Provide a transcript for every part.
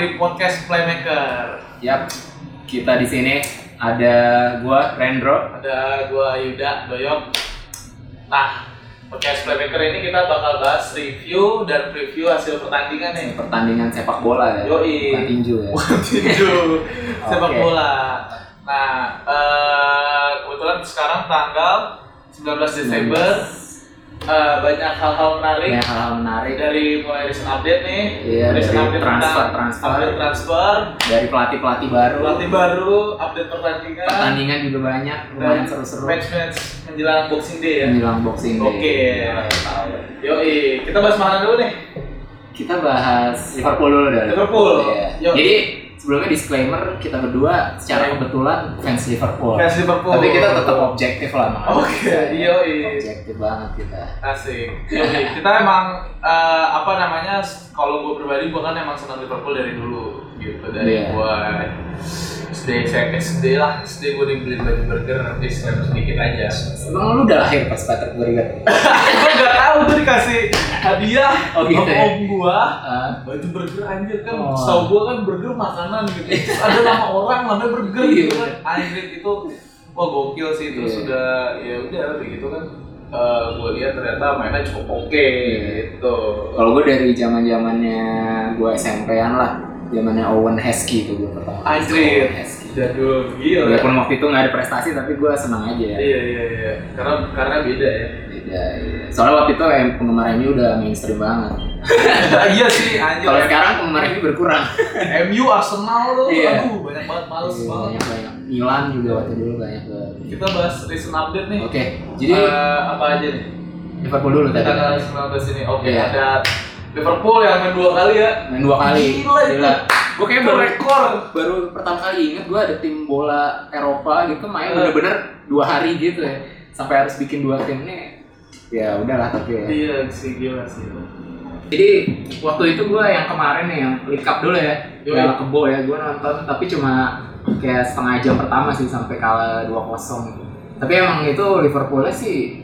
Di podcast Playmaker. Yap, kita di sini ada gua Rendro. Ada gua Yuda Doyok. Nah, podcast Playmaker ini kita bakal bahas review dan preview hasil pertandingan nih. Pertandingan sepak bola ya. Yoi. Bukan tinju ya. Tinju sepak Oke. bola. Nah, eh, kebetulan sekarang tanggal 19 Desember eh, banyak hal-hal menarik Banyak hal-hal menarik dari mulai recent update nih, Iya, recent dari update transfer, tentang transfer. update transfer, dari pelatih-pelatih baru. pelatih baru, update pertandingan, Pertandingan juga banyak, lumayan seru-seru. match-match menjelang Boxing Day ya. Menjelang boxing day. Oke. Yoi, kita bahas mana dulu nih? Kita bahas Liverpool dulu dah. Liverpool. Iya. Yuk. Jadi sebelumnya disclaimer kita berdua secara Iya. kebetulan fans Liverpool. Fans Liverpool. Tapi kita tetap objektif lah. Oke, yoi. Objektif banget kita. Asik. Yoi, kita emang eh, apa namanya? Kalau gue pribadi gue kan emang senang Liverpool dari dulu gitu dari Iya. gue SD SD lah SD gue dibeliin baju burger disclaimer sedikit aja. Emang lu udah lahir pas Patrick Burger? gue gue dikasih hadiah Oh, gitu sama ya? om gue Ah, baju burger anjir kan Oh. setahu gue kan burger makanan gitu terus ada nama orang namanya burger Iya, gitu kan anjir itu wah gokil sih terus Iya. sudah ya udah begitu kan gue lihat ternyata mainnya cukup oke Iya. gitu Kalau gue dari zaman zamannya gue SMP-an lah, zamannya Owen Heskey itu gue pertama. Anjir. jadul gila Walaupun waktu itu nggak ada prestasi, tapi gue senang aja ya. iya iya iya karena karena beda ya Iya. Soalnya waktu itu em, penggemar MU udah mainstream banget. iya sih anjir Kalau sekarang penggemar MU berkurang. MU Arsenal tuh Iya. aduh banyak banget males Iya, banget banyak banyak. Milan juga waktu dulu banyak banget. kita bahas recent update nih Oke, jadi Eh, apa aja nih Liverpool dulu Kita tadi. tanggal 19 ini. Oke, Iya. ada Liverpool yang main dua kali ya. Main dua kali. Gila itu. Gue kayak baru rekor. baru pertama kali inget gue ada tim bola Eropa gitu main Eh. bener-bener dua hari gitu ya sampai harus bikin dua tim nih ya udahlah tapi ya. Iya sih gila sih. jadi waktu itu gue yang kemarin nih yang Cup dulu ya Yoi. Piala Kebo ya gue nonton tapi cuma kayak setengah jam pertama sih sampai kalah 2-0 gitu. tapi emang itu Liverpoolnya sih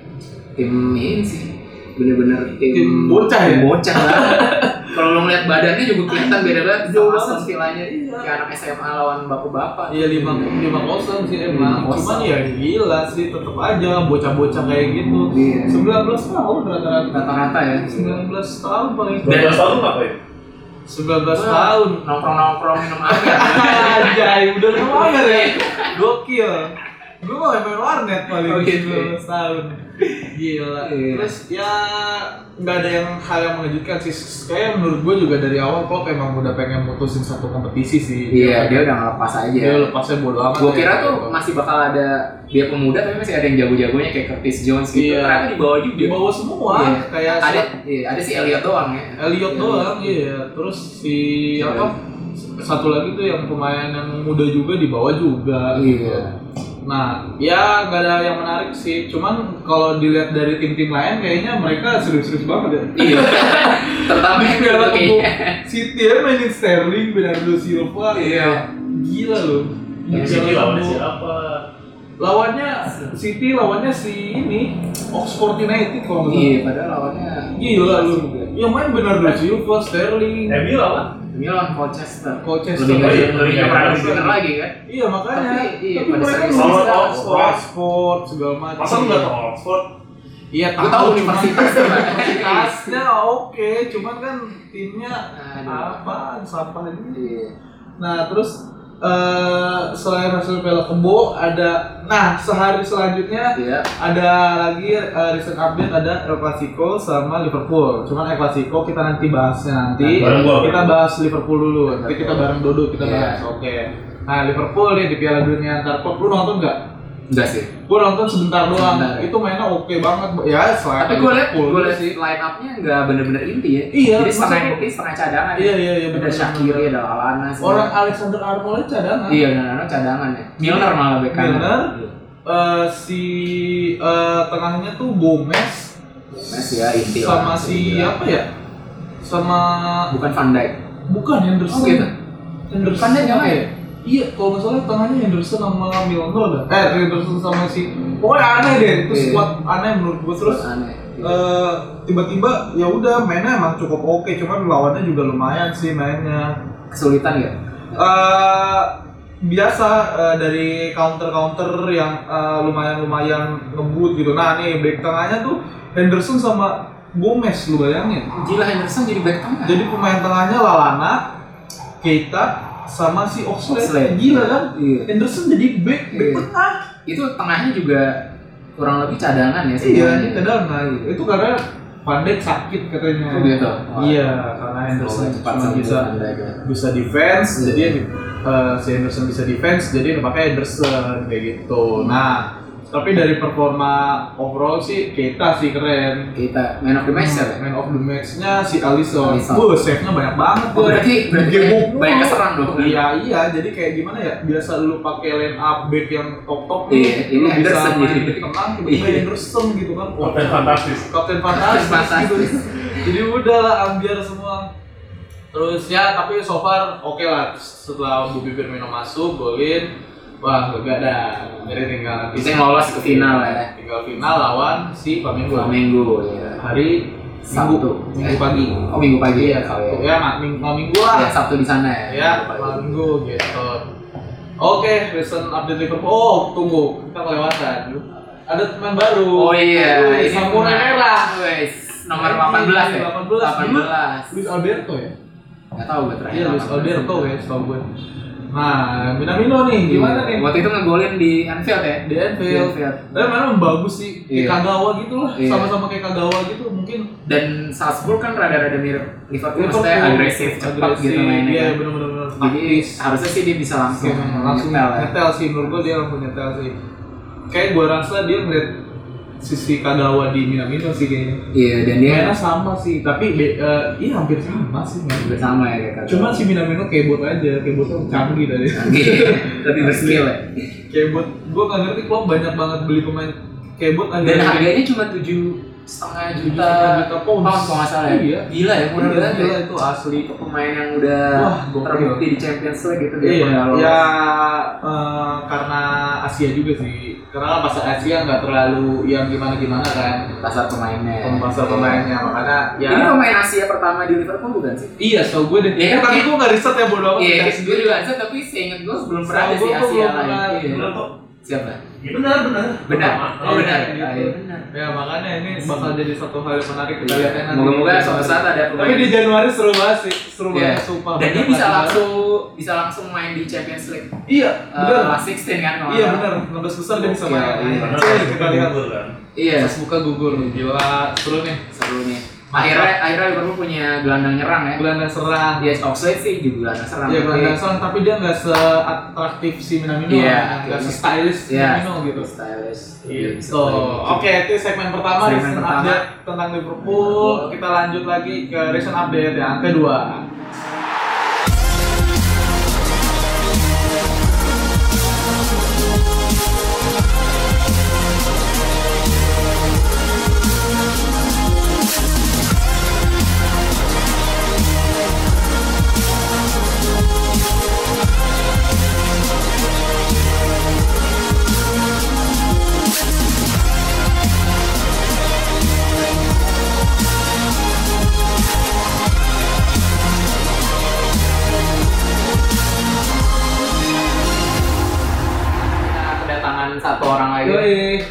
tim ini sih bener-bener tim, Tim bocah ya? bocah banget. kalau lo ngeliat badannya juga kelihatan beda banget Jauh sama banget. sentilanya Iya. kayak anak SMA lawan bapak-bapak Iya lima lima kosong sih emang. 5-0. Cuman ya gila sih tetep aja bocah-bocah kayak gitu. Iya. 19 tahun rata-rata. rata-rata ya 19 tahun paling. 12 tahun ngapain? 19 tahun. nongkrong-nongkrong minum air Anjay, udah lama ya. Gokil. Gue mau main warnet paling Oh, gitu. 19 tahun. Gila. Iya. Terus ya nggak ada yang hal yang mengejutkan sih. Kayak menurut gue juga dari awal Klopp emang udah pengen mutusin satu kompetisi sih. iya dia udah ngelepas aja Dia lepasnya bodo amat. Gue ya. kira tuh masih bakal ada dia pemuda tapi masih ada yang jago-jagonya kayak Curtis Jones gitu. Iya. Ternyata di bawah juga. di bawah semua Iya. kayak Ada iya, ada si Elliot doang ya. Elliot doang iya terus si Iya. apa satu lagi tuh yang pemain yang muda juga di bawah juga gitu. Nah, ya nggak ada yang menarik sih. Cuman kalau dilihat dari tim-tim lain, kayaknya mereka serius-serius banget ya. Iya. Terutama kayaknya. City ya mainin Sterling, Bernardo Silva, Iya. gila loh. Piala sini lawannya siapa? Lawannya City, lawannya si ini Oxford United kalau nggak Iya, padahal lawannya Gila lu. Yang main Bernardo Silva, Sterling. MU lawan? Milan Colchester. Colchester. Lebih nggak Lebih- lebih denger pernah. lagi kan? Iya makanya. Tapi, iya, Tapi pada mereka bisa Oxford, Oxford. Oxford segala macam. Masa lu nggak tau Oxford? Iya, tahu cuman- universitasnya. Universitasnya oke, cuman kan timnya apa sampah ini. Iya. Nah terus eh selain hasil Piala Kebo ada, nah sehari selanjutnya Iya. ada lagi eh, recent update ada El Clasico sama Liverpool. Cuman El Clasico kita nanti bahasnya nanti. Gua. Kita bahas Liverpool dulu. Nanti kita bareng Dodo kita Iya. bahas. Oke. Nah Liverpool nih di Piala Dunia antar klub lu nonton nggak? Enggak sih. Gue nonton sebentar doang. Sebentar, ya? Itu mainnya oke banget. Ya selain Tapi gue liat, gue liat sih. line up-nya nggak bener-bener inti ya. Iya, Jadi setengah inti, setengah cadangan. Iya iya iya Ada. Shakiri, ada semua. Orang Alexander Arnold cadangan. Iya, benar cadangan ya. Milner malah bek kanan. Milner. Iya. Eh, si eh, tengahnya tuh Gomez Messi ya inti sama si apa ya? Sama Bukan Van Dijk. bukan Henderson. Oh, gitu? Henderson Van Dijk main? ya? Iya, kalau nggak salah tengahnya Henderson sama Milner dah. Eh, Henderson sama si Pokoknya aneh deh, itu Iya. squad aneh menurut gue terus aneh. eh, tiba-tiba ya udah mainnya emang cukup oke cuman lawannya juga lumayan sih mainnya Kesulitan ya? eh biasa eh, dari counter counter yang eh, lumayan lumayan ngebut gitu nah nih back tengahnya tuh Henderson sama Gomez lu bayangin Gila Henderson jadi back tengah. jadi pemain tengahnya Lalana Keita sama si Oxlade, Oxlade. gila kan Iya. Henderson jadi back back Iya. tengah Itu tengahnya juga kurang lebih cadangan ya iya sebenarnya. ini cadangan itu karena Van Dijk sakit katanya Oh gitu. iya karena Henderson cepat cuma sembuh bisa ya. bisa defense Iya. jadi eh, si Henderson bisa defense jadi pakai Henderson kayak gitu nah tapi dari performa overall sih Keita sih keren Kita man of the match ya? Man of the match-nya si Alisson. Alisson. Wah, save-nya banyak banget Oh, berarti berarti Gebok banyak keserang dong. Iya, iya. Jadi kayak gimana ya? Biasa lu pakai line up back yang top-top nih, Iya, ini lu bisa Henderson main di tengah tiba-tiba Iya. Henderson gitu kan. Kapten fantastis. Kapten fantastis Fantastis. gitu. Jadi udah lah ambiar semua. Terus ya tapi so far oke lah setelah Bobby Firmino masuk golin wah lega dah jadi tinggal nanti Bisa lolos ke final ya. tinggal final lawan si Flamengo Flamengo ya. hari Sabtu. Minggu, minggu pagi Oh minggu pagi iya Sabtu ya ma- minggu, mau minggu Ya, lah Sabtu di sana ya. ya malam minggu gitu oke recent update Liverpool oh tunggu kita kelewatan ada teman baru Oh iya, Wih, ini Samurai merah Wes, nomor 18 ya. 18. 18. Luis Alberto ya Enggak tahu gue terakhir. iya Luis 18. Alberto ya setahu gue nah Minamino nih gimana nih Waktu itu ngegolin di Anfield ya. di Anfield tapi memang bagus sih kayak Iya. Kagawa gitu lah Iya. sama-sama kayak Kagawa gitu mungkin Dan Salzburg kan rada-rada mirip Liverpool, maksudnya agresif, cepat agresif, gitu mainnya. iya kan. benar-benar Jadi harusnya sih dia bisa langsung langsung nyetel ya. nyetel sih menurut gue dia langsung nyetel sih kayak gue rasa dia ngeliat sisi Kagawa di Minamino sih kayaknya Iya, dan dia mainnya sama sih tapi be- eh, iya hampir sama sih mainnya. bersama ya kayak kata. cuma si Minamino keyboard aja keyboardnya canggih tadi lebih berskill ya. keyboard gue nggak ngerti kok banyak banget beli pemain keyboard Dan akhirnya harganya cuma tujuh setengah juta juta pound kalau nggak salah ya. Iya. Gila ya, murah Iya, gila, ya. itu asli pemain yang udah Wah, terbukti di Champions League gitu dia Iya, lolos. ya eh, karena Asia juga sih. Karena pasar Asia nggak terlalu yang gimana-gimana kan. pasar pemainnya. Pasar pemainnya makanya ya. Ini pemain Asia pertama di Liverpool bukan sih? Iya, so gue deh. Iya, Eh, tapi gue nggak riset ya bodo amat. Iya, Dikasih gue juga Asia tapi seingat gue sebelum pernah ada tuh Asia belum pernah. lain. Iya. Kok. Siapa? Ya, benar, benar. Benar. Oh benar. Iya, iya, benar. Ya makanya ini bakal jadi satu hal yang menarik kita lihat ya nanti. Moga-moga suatu saat ada Tapi di Januari seru banget sih, seru Iya. banget sumpah. Dan dia bisa banget. langsung bisa langsung main di Champions League. Iya, Eh, benar. last 16 kan Iya benar, salah. 16 besar dia bisa main. iya. Kita lihat. kan. Iya, buka gugur, gila seru nih. seru nih. Akhirnya akhirnya Liverpool punya gelandang nyerang ya. Gelandang serang. Iya, Oxlade sih juga gelandang serang. Tapi- gelandang serang tapi dia nggak seatraktif si Minamino, Iya. nggak se stylish Iya, Minamino gitu. Stylish. Gitu. Oke, itu segmen pertama Segmen recent pertama. update tentang Liverpool. Kita lanjut lagi ke recent update yang kedua.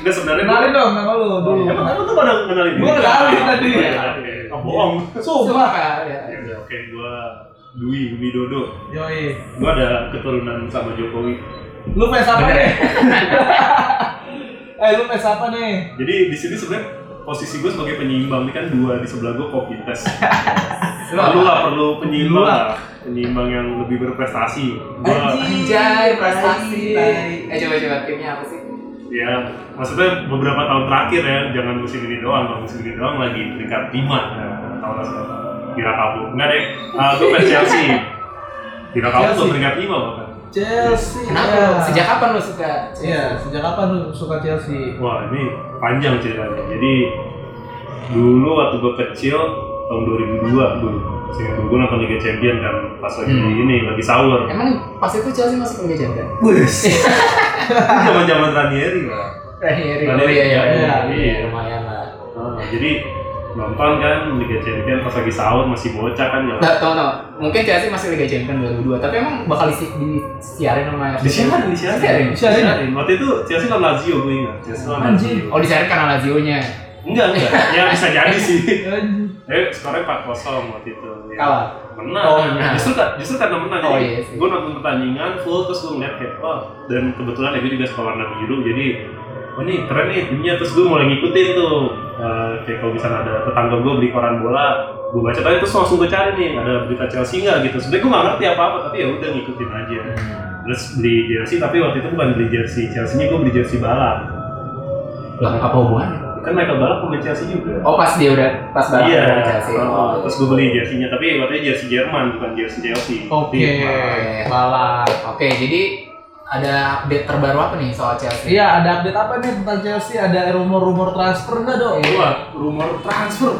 Enggak sebenarnya Kenalin dong nama lu dulu. Emang lu tuh pada kenalin Gua kenalin tadi. Oh, bohong. Sumpah. Ya. Ya oke gua Dwi Widodo. Yoi. Gua ada keturunan sama Jokowi. Lu fans apa nih? ya? eh lu fans apa nih? Jadi di sini sebenarnya posisi gue sebagai penyeimbang ini kan dua di sebelah gue kopi tes. perlu lah, perlu Perlu penyeimbang lah. lah. Penyeimbang yang lebih berprestasi. Gua, Anjay, prestasi. Eh coba coba timnya apa sih? Ya maksudnya beberapa tahun terakhir ya, jangan musim ini doang, kalau musim ini doang lagi peringkat 5 ya, tahun lalu Kira kabur. Enggak deh, uh, gue fans Chelsea. Kira kabur Chelsea. tuh peringkat 5 bahkan. Chelsea. Kenapa? Ya. Sejak kapan lu suka? Iya, sejak kapan lu suka Chelsea? Wah ini panjang ceritanya. Jadi dulu waktu gue kecil tahun 2002 dulu, sehingga gue nonton Liga Champion kan pas lagi Hmm. ini lagi sahur. Emang pas itu Chelsea masuk Liga Champions? Zaman zaman Ranieri lah. Ranieri. Ranieri, Oh iya iya. iya, iya. iya. Lumayan lah. jadi nonton kan Liga Champions pas lagi sahur masih bocah kan ya Nggak, tau, tau. Mungkin Chelsea masih Liga Champions 2002, tapi emang bakal di, disiarin sama disiarin disiarin Disiarin? Disiarin? waktu itu Chelsea lawan Lazio gue ingat Chelsea lawan. Lazio Oh disiarin karena Lazio-nya enggak enggak. Ya bisa jadi sih. Eh skornya 4-0 waktu itu ya. kalah. menang. Oh, menang. justru kan justru karena menang Oh, iya sih. gue nonton pertandingan full terus gue ngeliat kayak oh dan kebetulan ya gue juga suka warna biru jadi oh ini keren nih timnya. Terus gue mulai ngikutin tuh. Eh, kayak kalau misalnya ada tetangga gue beli koran bola gue baca tadi terus langsung gue cari nih ada berita Chelsea nggak? Gitu. Sebenarnya gue nggak ngerti apa apa tapi ya udah ngikutin aja. Terus beli jersey tapi waktu itu bukan beli jersey Chelsea nya gue beli jersey balap. Lah apa hubungannya? Kan Michael balap pemain Chelsea juga Oh pas dia udah pas banget iya sama Chelsea. oh, terus gue beli jersey-nya tapi waktu jersey Jerman bukan jersey Chelsea Oke. Iya. Balap. Oke, jadi ada update terbaru apa nih soal Chelsea? Iya, ada update apa nih tentang Chelsea? Ada rumor-rumor transfer nggak dok? Wah, rumor transfer.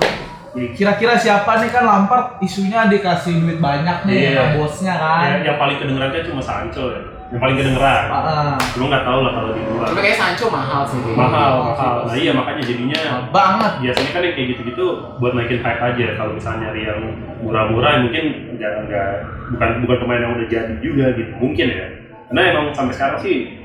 Kira-kira siapa nih kan Lampard isunya dikasih duit banyak nih Iya. sama bosnya kan? Ya, yang paling kedengeran kan cuma Sancho ya. Yang paling kedengeran. Ah, Lu nggak tahu lah kalau di luar. Tapi kayak Sancho mahal sih. Mahal, mahal. Nah iya makanya jadinya banget. biasanya kan yang kayak gitu-gitu buat naikin hype aja. Kalau misalnya nyari yang murah-murah mungkin nggak nggak bukan bukan pemain yang udah jadi juga gitu mungkin ya. Karena emang sampai sekarang sih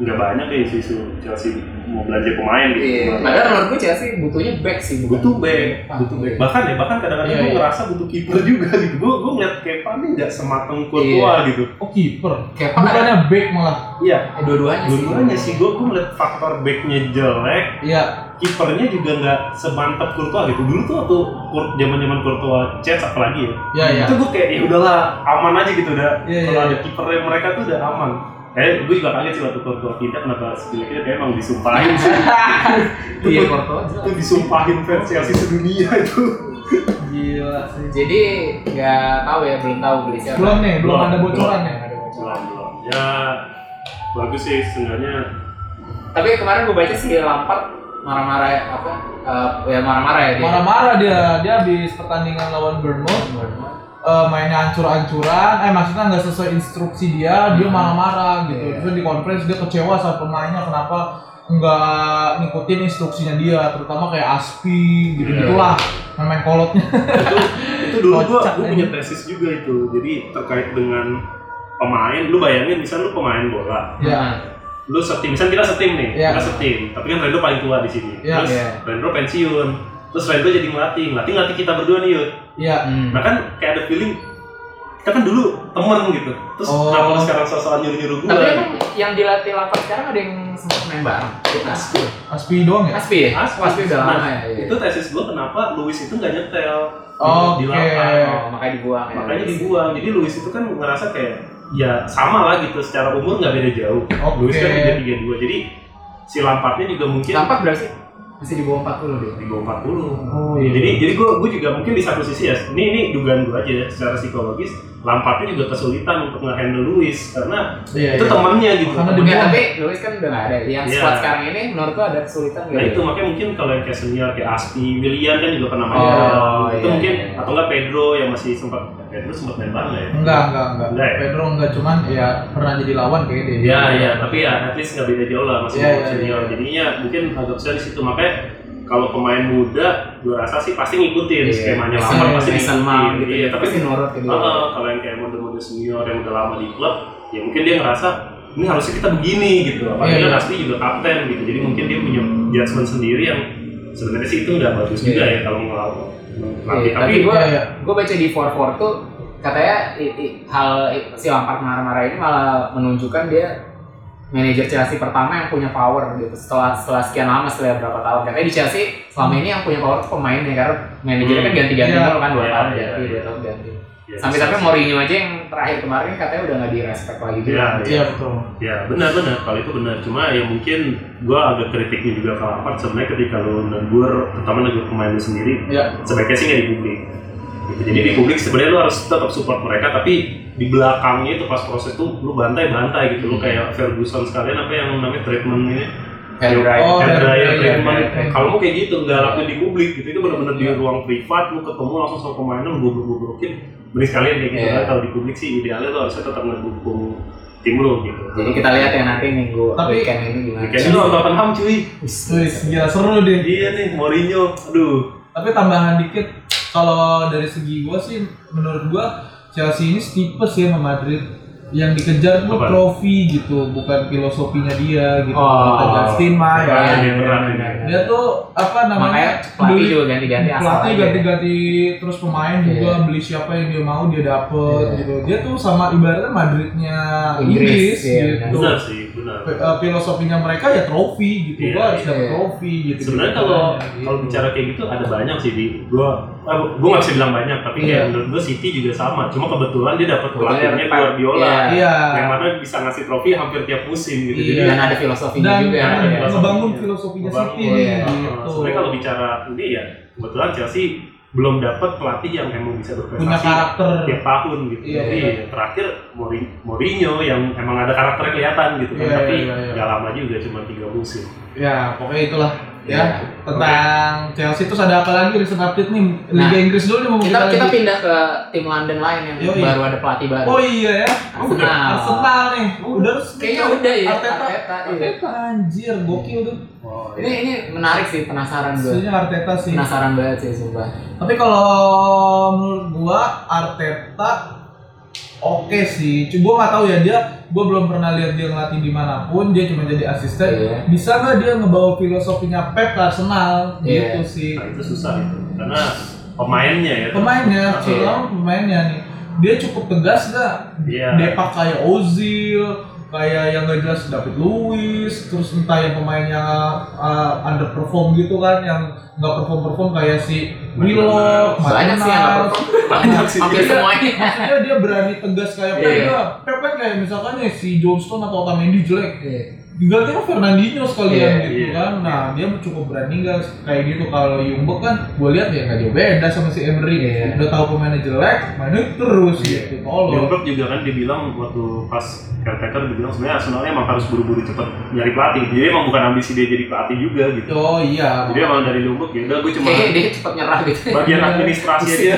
nggak banyak ya isu-isu Chelsea mau belanja pemain gitu. Iya. Padahal menurut gue Chelsea butuhnya back sih. bukan- butuh back, butuh back. Bahkan ya, bahkan kadang-kadang Iya, gue iya. ngerasa butuh kiper juga gitu. Gue gue ngeliat kayak Pane nggak semateng Courtois gitu. Oh kiper. Kayak Bukannya back malah. Iya, Eh, dua-duanya sih. dua-duanya sih. Gue gue ngeliat faktor backnya jelek, Iya. kipernya juga nggak semantap Courtois gitu. Dulu tuh waktu Court zaman-zaman Courtois Chelsea apalagi ya. Iya iya. Itu gue kayak ya udahlah aman aja gitu udah. Iya, Kalau iya. ada kipernya mereka tuh udah aman. Kayak gue juga kaget sih waktu Courtois pindah kenapa sebenarnya kayak emang disumpahin sih. Iya, Courtois itu disumpahin fans Chelsea sedunia itu. Gila sih. Jadi nggak tahu ya, belum tahu beli siapa. Belum nih, belum ada bocoran ya. Ada bocoran. belum belum ya bagus sih seenggaknya Tapi kemarin gue baca sih Lampard marah-marah ya, apa? eh, ya marah-marah ya dia. Marah-marah dia, dia habis pertandingan lawan Bournemouth eh, mainnya ancur-ancuran, eh maksudnya nggak sesuai instruksi dia, dia Hmm. marah-marah gitu. Iya. Terus di conference dia kecewa sama pemainnya kenapa nggak ngikutin instruksinya dia, terutama kayak Aspi gitu gitulah main kolotnya. itu itu dulu gua gua punya tesis juga itu jadi terkait dengan pemain lu bayangin misal lu pemain bola ya, lu setim misal kita setim nih Iya. kita setim tapi kan Rendro paling tua di sini Iya. terus Iya. Rendro pensiun terus Rendro jadi ngelatih ngelatih ngelatih kita berdua nih yuk ya. Hmm. nah kan kayak ada feeling kita kan dulu temen gitu terus Oh. kenapa lu sekarang soal nyuruh nyuruh gua Tapi emang yang dilatih Lampard sekarang ada yang sempat main bareng. Aspi. Aspi doang ya. Aspi ya? Aspi. Aspi udah Nah, lama ya. iya. itu tesis gua kenapa Luis itu nggak nyetel di- Oke. di lapangan Oh, makanya dibuang ya. makanya dibuang jadi Luis itu kan ngerasa kayak ya sama lah gitu secara umur nggak beda jauh Oke. Luis kan tiga tiga dua jadi si Lampardnya juga mungkin Lampard berapa sih? Masih di bawah 40 dia. di bawah 40 Oh Ya, jadi jadi gue gue juga mungkin di satu sisi ya ini ini dugaan gue aja ya secara psikologis Lampardnya juga kesulitan untuk nge-handle Luis karena Iya, itu iya. temannya gitu Karena dibuang. tapi Luis kan udah nggak ada. Yang Iya. squad sekarang ini menurut gua ada kesulitan Nah nggak itu ya? makanya mungkin kalau yang kayak senior kayak Aspi, William kan juga pernah main Oh, itu iya, mungkin iya. atau enggak Pedro yang masih sempat Pedro sempat main bareng ya? Enggak, enggak, enggak. Enggak ya? Pedro enggak cuman ya pernah jadi lawan kayak dia. Iya iya tapi ya at least nggak beda jauh lah masih Iya, iya, senior. iya. Jadinya mungkin agak susah di situ makanya kalau pemain muda gue rasa sih pasti ngikutin Iya. skemanya Mason- Lampard pasti ngikutin. Gitu Iya, ya. tapi ke dia. Heeh, kalau yang kayak mode-mode senior yang udah lama di klub, ya mungkin dia ngerasa ini harusnya kita begini gitu. Apalagi Iya, kan iya. Aspi juga kapten gitu, jadi mungkin dia punya judgement sendiri yang sebenarnya sih itu nggak bagus juga Iya. ya kalau ngelawan. Iya, tapi Iya, iya. gue baca di 44 tuh katanya i- i- hal i- si Lampard marah-marah ini malah menunjukkan dia manajer Chelsea pertama yang punya power gitu setelah setelah sekian lama setelah berapa tahun katanya di Chelsea selama ini yang punya power tuh pemainnya karena manajernya kan Hmm. ganti-ganti Iya. mulu kan dua Iya, tahun iya, ganti iya. dua tahun ganti ya, sampai bisa sampai sih. Mourinho aja yang terakhir kemarin katanya udah nggak di respect lagi gitu Iya, Iya, betul. Ya benar-benar kalau itu benar. Cuma ya mungkin gua agak kritiknya juga ke Lampard sebenarnya ketika lu negur, terutama negur pemain lu sendiri, Iya. sebaiknya sih nggak di publik. Gitu. Jadi di publik sebenarnya lu harus tetap support mereka, tapi di belakangnya itu pas proses tuh lu bantai-bantai gitu. Lu kayak Ferguson sekalian apa yang namanya treatment ini, Oh, dryer treatment. Kalau mau kayak gitu nggak lakuin di publik gitu, itu benar-benar di Iya. ruang privat, lu ketemu langsung sama pemainnya, lu goblok-goblokin. Beri sekalian kayak gitu Iya. kan. Kalau di publik sih idealnya lu harusnya tetap ngedukung tim lu gitu. Jadi kita lihat ya nanti minggu Tapi- weekend ini gimana. Kayaknya lu Tottenham cuy. Wih, gila seru deh. Iya nih Mourinho. Aduh. Tapi tambahan dikit, kalau dari segi gua sih, menurut gua Chelsea ini tipes ya sama Madrid. Yang dikejar tuh Apa? trofi gitu, bukan filosofinya dia gitu. Oh. Kata Justin mah Iya, ya. iya, iya, ini. iya. Dia tuh apa namanya? Makanya pelatih beli- juga ganti-ganti asal pelatih ganti-ganti terus pemain juga Iya. beli siapa yang dia mau dia dapet Iya. gitu. Dia tuh sama ibaratnya Madridnya Inggris, Inggris, iya, gitu. Benar sih, benar. Uh, filosofinya mereka ya trofi gitu. Iya, gua harus dapat iya. trofi gitu. Sebenarnya Gitu. kalau Gitu. kalau bicara kayak gitu ada banyak sih di gua eh, gua nggak bisa bilang banyak tapi Iya. kayak menurut gua City juga sama cuma kebetulan dia dapat pelatihnya Pep. Guardiola Iya. Iya. yang mana bisa ngasih trofi hampir tiap musim gitu Iya. jadi Dan ada filosofinya Dan juga. ya. ngebangun filosofinya City iya. gitu. sebenarnya kalau bicara ini ya kebetulan Chelsea belum dapat pelatih yang emang bisa berprestasi punya karakter. tiap tahun gitu Iya, jadi iya. terakhir Mourinho, yang emang ada karakter kelihatan gitu kan Iya, tapi iya, iya. nggak lama juga cuma tiga musim Ya, pokoknya itulah ya Iya. tentang Chelsea terus ada apa lagi recent update nih Liga Nah, Inggris dulu nih mau Kita kita lagi. pindah ke tim London lain yang Yoi. baru ada pelatih baru. Oh iya ya. Arsenal. Arsenal nih. Udah resmi. Kayaknya kan? udah ya, Arteta. Arteta, iya. Arteta anjir, gokil tuh. Ini ini menarik sih penasaran gue. Sebenarnya Arteta sih. Penasaran banget sih sumpah. Tapi kalau menurut gua Arteta oke sih. Cuma gua nggak tahu ya dia. Gua belum pernah lihat dia ngelatih di mana pun. Dia cuma jadi asisten. Iya. Bisa nggak dia ngebawa filosofinya Pep ke Arsenal? Iya. Gitu sih. nah itu susah itu karena pemainnya ya Pemainnya, Oke. terutama pemainnya nih. Dia cukup tegas nggak? Iya. Depak kayak Ozil, kayak yang gak jelas David Luiz, terus entah yang pemainnya uh, underperform gitu kan, yang nggak perform perform kayak si Willock, Banyak sih yang nggak perform. Banyak sih. Hampir semuanya. Maksudnya dia berani tegas kayak Pep Iya. ya. Pep kan kayak misalkan ya si Johnston atau Otamendi jelek, Iya. Diganti sama Fernandinho sekalian Iya, gitu iya. kan. Nah dia cukup berani guys kayak gitu. Kalau Jumbo kan gue lihat ya nggak jauh beda sama si Emery. Iya. Udah tahu pemainnya jelek, mainnya terus gitu. Tolong. Jurgen juga kan dibilang waktu pas caretaker dibilang sebenarnya Arsenal emang harus buru-buru cepet nyari pelatih. Jadi emang bukan ambisi dia jadi pelatih juga gitu. Oh iya. Jadi emang dari Lumbuk ya udah gue cuma Kayaknya dia cepet nyerah gitu. bagian Iya. administrasi aja.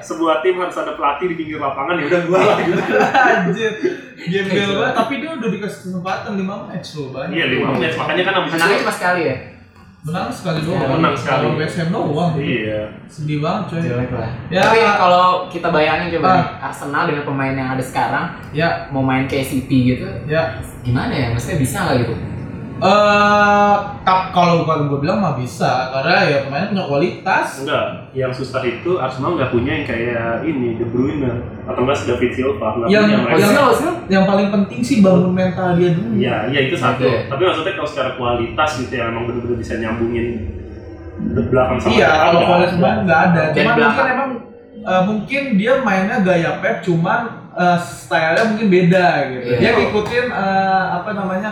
Sebuah tim harus ada pelatih di pinggir lapangan ya udah gua lah gitu. Anjir, gembel banget. Tapi dia udah dikasih kesempatan 5 match loh, banyak. Iya lima match makanya kan abis Menangnya itu cuma sekali ya. Menang sekali Iya, doang. menang sekali. Kalau West Ham doang. Iya. Sedih banget coy. Jelek lah. Ya. Tapi kalau kita bayangin coba Ah. nih, Arsenal dengan pemain yang ada sekarang Ya, mau main kayak City gitu, ya. gimana ya? Maksudnya bisa nggak gitu? Eh, tap kalau bukan gue bilang mah bisa karena ya pemainnya punya kualitas. Enggak, yang susah itu Arsenal nggak punya yang kayak ini De Bruyne atau enggak David Silva Yang-. Ozil, Ozil. Yang paling penting sih bangun mental dia dulu. Iya, iya itu satu. Oke. Tapi maksudnya kalau secara kualitas gitu ya emang bener-bener bisa nyambungin belakang sama Iya, kalau kualitas ada. pemain nggak ada. Dan Cuman mungkin emang eh, mungkin dia mainnya gaya Pep, cuman eh, stylenya mungkin beda gitu. Iya. Dia ngikutin eh, apa namanya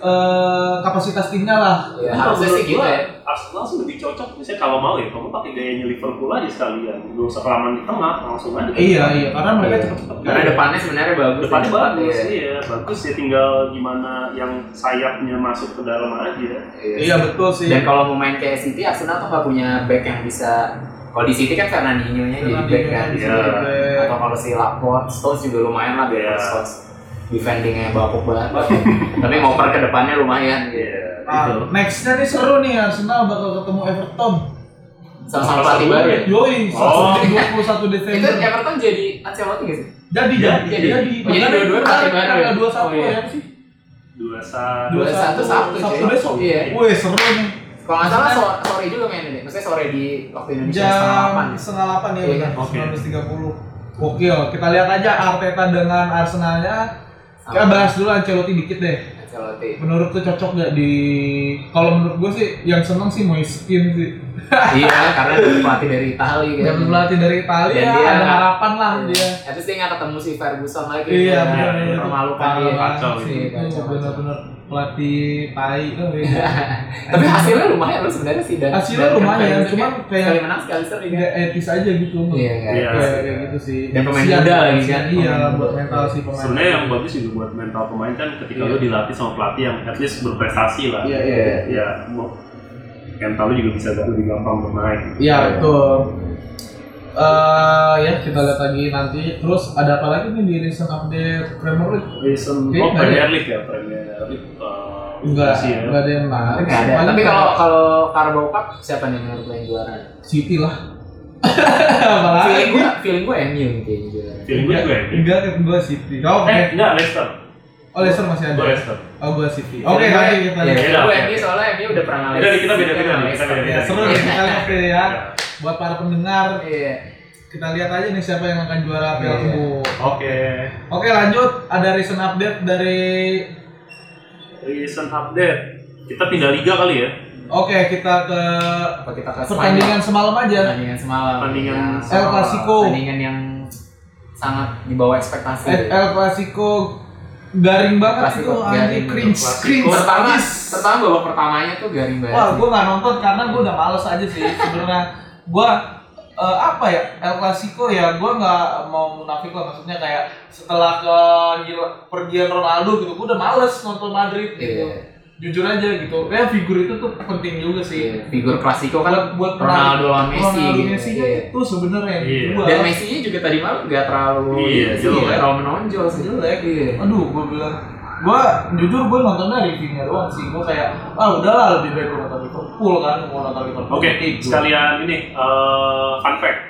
eh, kapasitas timnya lah. Ya, Kalau harusnya sih gitu ya. Arsenal sih lebih cocok misalnya kalau mau ya kamu pakai gayanya Liverpool aja sekalian gak usah kelamaan di tengah langsung aja Iya iya karena mereka Iya. cepet-cepet. Karena depannya sebenarnya bagus. depannya ya. bagus Iya. iya bagus ya tinggal gimana yang sayapnya masuk ke dalam aja Iya betul sih. Dan kalau mau main kayak City, Arsenal tuh nggak punya back yang bisa. Kalau di City kan Fernandinho-nya jadi back kan. Iya. back. Atau kalau si Laporte, Stones juga lumayan lah biar Iya. Stones defendingnya bapuk banget. Tapi ngoper ke depannya lumayan gitu. iya Ah, itu nextnya nih seru nih Arsenal bakal ketemu Everton. Sama-sama pelatih baru ya. Yoi, Oh. 21 Itu Desember. Everton jadi Ancelotti nggak sih? Jadi jadi Jadi. jadi. Oh, jadi dua-dua pelatih baru ya? Dua satu Oh, iya. ya apa sih? dua satu Dua satu Sabtu, Sabtu besok. Iya. Wih seru nih. Kalau nggak salah sore, sore juga mainnya deh. Maksudnya sore di waktu Indonesia setengah Jam setengah delapan ya Iya benar. kan? Oke. 19.30. Gokil. Kita lihat aja Arteta dengan Arsenalnya. Kita bahas dulu Ancelotti dikit deh. Ancelotti. Menurut tuh cocok gak di kalau menurut gue sih yang seneng sih Moiskin sih. iya, karena dari pelatih dari Italia kan. Yang pelatih dari Italia Dan dia ada harapan lah Iya. dia. Least dia nggak ketemu si Ferguson lagi. Iya, Dia benar iya. Permalukan dia. Kacau sih. Iya, kacau, benar-benar pelatih tai kan beda. Tapi hasilnya lumayan loh sebenarnya sih dan Hasilnya dan lumayan, cuman kayak kayak- sekali menang sekali seri kan. Etis aja gitu. Iya, kan. Iya. Kayak kayak gitu sih. Dan pemain muda lagi kan, Iya, pemain buat mental si pemain. sebenarnya yang bagus juga buat mental pemain kan ketika Iya. lu dilatih sama pelatih yang at least berprestasi lah Iya, iya. ya mau mental lu juga bisa lebih gampang bermain Iya betul. Eh ya kita lihat lagi nanti. Terus ada apa lagi nih di recent update Premier League? Oke, oh. Premier League ya, Premier League. Enggak, sih ya. enggak ada yang menarik. Ada. Paling Tapi kalau kalau Carabao Cup siapa nih menurut lo yang juara? City lah. Apalagi? Feeling gue, feeling gue MU kayaknya juara. Feeling gue juga ya. Enggak, gua City. Oh, oke. Eh, enggak, Leicester. Oh, Leicester masih ada. Gue Leicester. Oh, gua City. Oke, Feeling nanti gue- kita Iya, Beda, gue oke. MU soalnya MU udah pernah ngalahin. Udah, kita beda-beda sama nih, kita beda-beda. Ya, seru kita lihat ya. Ya. Buat para pendengar, Iya. kita lihat aja nih siapa yang akan juara Piala Iya. Oke. Oke, lanjut. Ada recent update dari Recent update. Kita pindah liga kali ya. Oke, kita ke Apa kita ke pertandingan semalam aja. pertandingan semalam. Pertandingan Yang- El Clasico. Pertandingan yang sangat di bawah ekspektasi. Eh, El Clasico garing banget Clasico, itu anjing garing. cringe cringe pertama, abis. pertama babak pertamanya tuh garing banget. Wah, gue nggak nonton karena gue udah males aja sih sebenarnya. Gue eh, apa ya El Clasico ya gue nggak mau munafik lah maksudnya kayak setelah ke pergian Ronaldo gitu gue udah males nonton Madrid gitu. Iya. Jujur aja gitu. Ya figur itu tuh penting juga sih. Iya, Figur klasiko kan buat buat Ronaldo lawan Messi Ronaldo gitu. Messi Iya. itu sebenarnya yang Iya. kedua. Dan Messi juga tadi malam nggak terlalu Iya, sih, jelek. terlalu menonjol sih. jelek. Iya. Aduh, gue bilang gue jujur gue nontonnya reviewnya doang sih gue kayak ah udahlah lebih baik gue nonton Liverpool kan mau nonton Liverpool Oke, Gitu. sekalian ini eh, fun fact.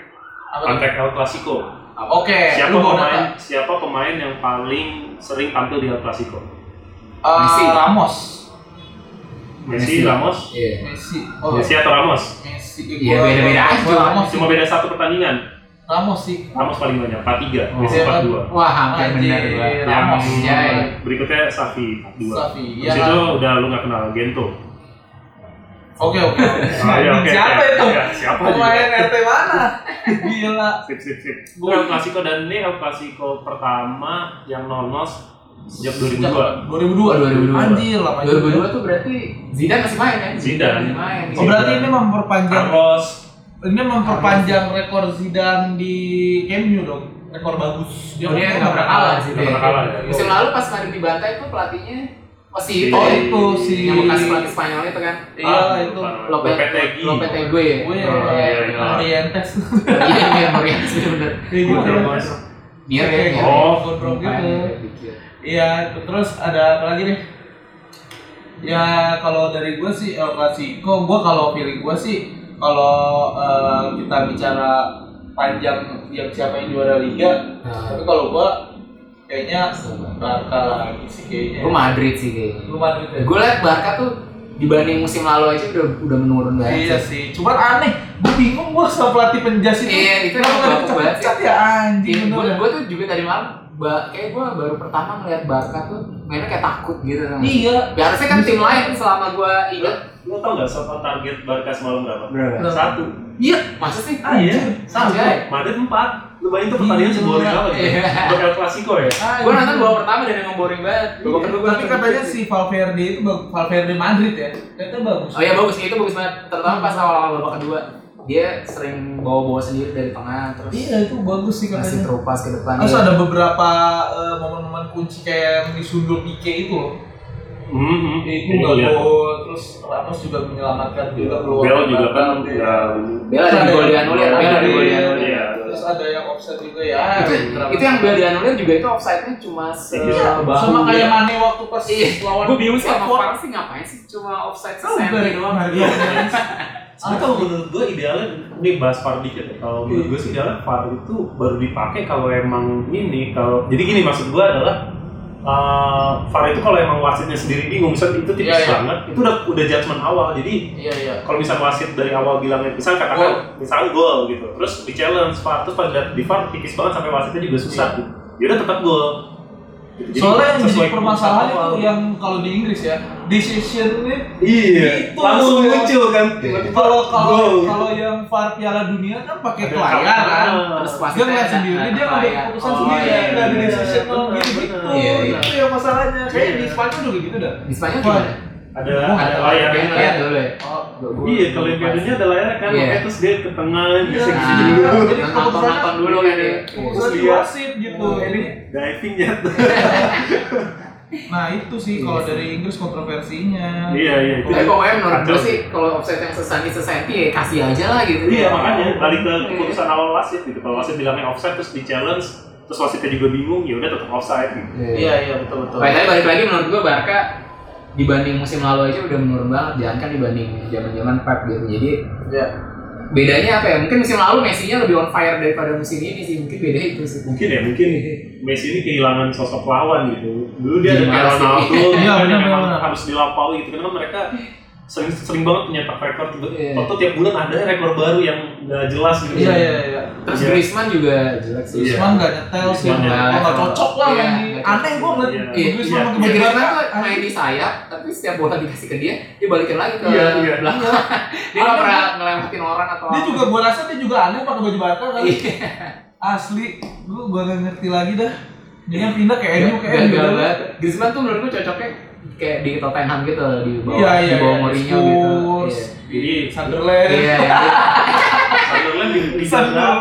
Apa Fun fact El Clasico. Oke, Siapa lu pemain data. siapa pemain yang paling sering tampil di El Clasico? Uh, Messi. Ramos. Messi, Messi. Ramos, Iya. Messi. Oh, Messi atau Ramos? Messi. Iya, Gua- beda-beda gua- aja. gua Ramos. Cuma beda satu pertandingan. Ramos sih. Ramos paling banyak, 43, Oh. Messi 42. Wah, hampir benar gua. Ramos. Anjay. Berikutnya Safi 2. Safi. Di Iya. situ kan? udah lu gak kenal Gento. Oke, oke. Oh, iya, oke, Siapa itu? Iya, siapa Pemain? RT mana? Gila. Sip, sip, sip. Gue El Clasico dan ini El Clasico pertama yang nonos sejak 2002. 2002. 2002. Anjir, lama juga. 2002 tuh berarti Zidane masih main ya? Zidane. masih main. Oh, berarti ini memperpanjang Carlos, ini memperpanjang rekor Zidane di Nou dong. Rekor bagus. Oh, dia nggak pernah kalah sih. Nggak pernah kalah, ya. Musim lalu pas Madrid dibantai itu pelatihnya masih itu. Oh, ya. itu si yang bekas pelatih Spanyol itu kan. Iya, Ah, itu. Lopetegui. Lopetegui ya. Gue Oh, iya. Orientes. Iya, iya, Ramos. Mir ya. Kayak Mir. Oh, gitu. dia. Iya, terus ada apa lagi nih? Ya kalau dari gue sih El Clasico, gue kalau feeling gue sih kalau eh, kita bicara panjang yang siapa yang juara liga, Nah, tapi kalau gue kayaknya Barca lagi sih kayaknya. Gue Madrid sih kayaknya. Lu Madrid ya? Gue liat Barca tuh dibanding musim lalu aja udah udah menurun banget. Iya sih, cuman aneh, gue bingung gue sama pelatih penjas itu. Iya, itu Kenapa emang nggak dipecat ya anjing gue bener. gue tuh juga tadi malam ba kayak gue baru pertama ngeliat Barca tuh mainnya kayak takut gitu kan. Iya. Ya, harusnya kan tim lain selama gue ingat Lo tau gak soal target Barca semalam berapa? berapa? Satu. Iya, masa sih? Ah iya, satu. Madrid empat. Lu bayangin tuh pertandingan Gila. seboring apa gitu? Iya. Buat El Clasico ya? Gue nonton babak pertama dan emang boring banget. Babak kedua gue Tapi katanya si Valverde itu Valverde Madrid ya, katanya bagus. Oh iya bagus, itu bagus banget. Terutama pas awal-awal babak kedua. Dia sering bawa-bawa sendiri dari tengah terus Iya itu bagus sih kasih katanya. terupas ke depan. Terus Iya. ada beberapa eh, momen-momen kunci kayak yang disundul Pique itu loh. Hmm, Itu Iya, nggak iya. gol, terus Ramos juga menyelamatkan juga keluar. Bel juga kan Iya. nggak Bel ada di gol dianulir, Bel ada di gol dianulir. Iya. Terus ada yang offset juga ya. itu, itu yang Bel dianulir juga itu offside-nya cuma se Iya, sama kayak. Mane waktu pas Iya, lawan gue bingung sih. VAR sih ngapain sih cuma offside Oh, sesenti doang. Iya. Sebenarnya kalau menurut gue idealnya ini bahas VAR dikit ya. Kalau menurut gue sih idealnya VAR itu baru dipakai kalau emang ini kalau jadi gini maksud gue adalah uh, VAR itu kalau emang wasitnya sendiri bingung, misal itu tipis Iya, iya. banget, itu udah udah judgement awal. Jadi Iya iya. kalau misal wasit dari awal bilangnya misal katakan misal gol gitu, terus di challenge VAR terus pada di VAR tipis banget sampai wasitnya juga susah gitu. Ya udah tetap gol. Jadi Soalnya yang jadi permasalahan itu yang kalau di Inggris ya, decisionnya iya Itu. langsung muncul kan kalau kalau Gol. kalau yang VAR Piala Dunia kan pakai kamera. kan. Terus Dia ngeliat sendiri, dia ngambil layar. keputusan Oh, sendiri, iya, nggak ada iya, decision gitu gitu. Iya, iya. Itu yang masalahnya. Kayak Iya. di Spanyol juga gitu dah. Di Spanyol gimana? Ada ada layar yang layar dulu ya. Oh, Iya, kalau yang biasanya ada layar kan, Iya. makanya terus dia ke tengah, Iya. bisa Nah, gitu dulu. Jadi nonton keputusannya- nonton dulu kan ya. Terus di lihat. wasit gitu. Ini diving ya. Nah itu sih kalau dari Inggris kontroversinya. Iya iya itu. Tapi pokoknya menurut gue sih kalau offside yang sesenti sesenti ya kasih aja lah gitu. Iya makanya balik ke keputusan awal wasit gitu. Kalau wasit bilangnya offside terus di challenge, terus wasitnya juga bingung, ya udah tetap offside. Gitu. Iya iya betul betul. Baik, tapi balik lagi menurut gue Barca dibanding musim lalu aja udah menurun banget, jangan kan dibanding zaman-zaman Pep gitu. Jadi Iya. bedanya apa ya? Mungkin musim lalu Messi-nya lebih on fire daripada musim ini sih. Mungkin beda itu sih. Mungkin ya mungkin Messi ini kehilangan sosok lawan gitu. Dulu dia ada Gimana kayak sih? Ronaldo, Iya, gitu kan, yang memang harus dilampaui gitu. Karena mereka sering sering banget menyetak rekor. Iya. Waktu tiap bulan ada rekor baru yang nggak jelas gitu. Iya iya iya. Terus Iya. Griezmann juga jelek sih. Iya. Griezmann nggak nyetel sih. Oh, nggak nggak cocok lah Iya, main di. nggak cocok. Aneh gue ngeliat Iya. Iya, Griezmann Iya. pakai Ya, baju Griezmann tuh main di sayap, tapi setiap bola dikasih ke dia, dia balikin lagi ke Iya, iya. belakang. dia nggak pernah ngelewatin orang atau Dia juga gue rasa dia juga aneh pakai baju Barca kali. Iya. Asli, gue gue gak ngerti lagi dah. Dia yang pindah ke MU kayak gitu. Griezmann tuh menurut gue cocoknya kayak di Tottenham gitu di bawah Iya, iya, di bawah iya. Mourinho gitu. Iya. Jadi Sunderland. Iya, iya. Sunderland di di Sunderland.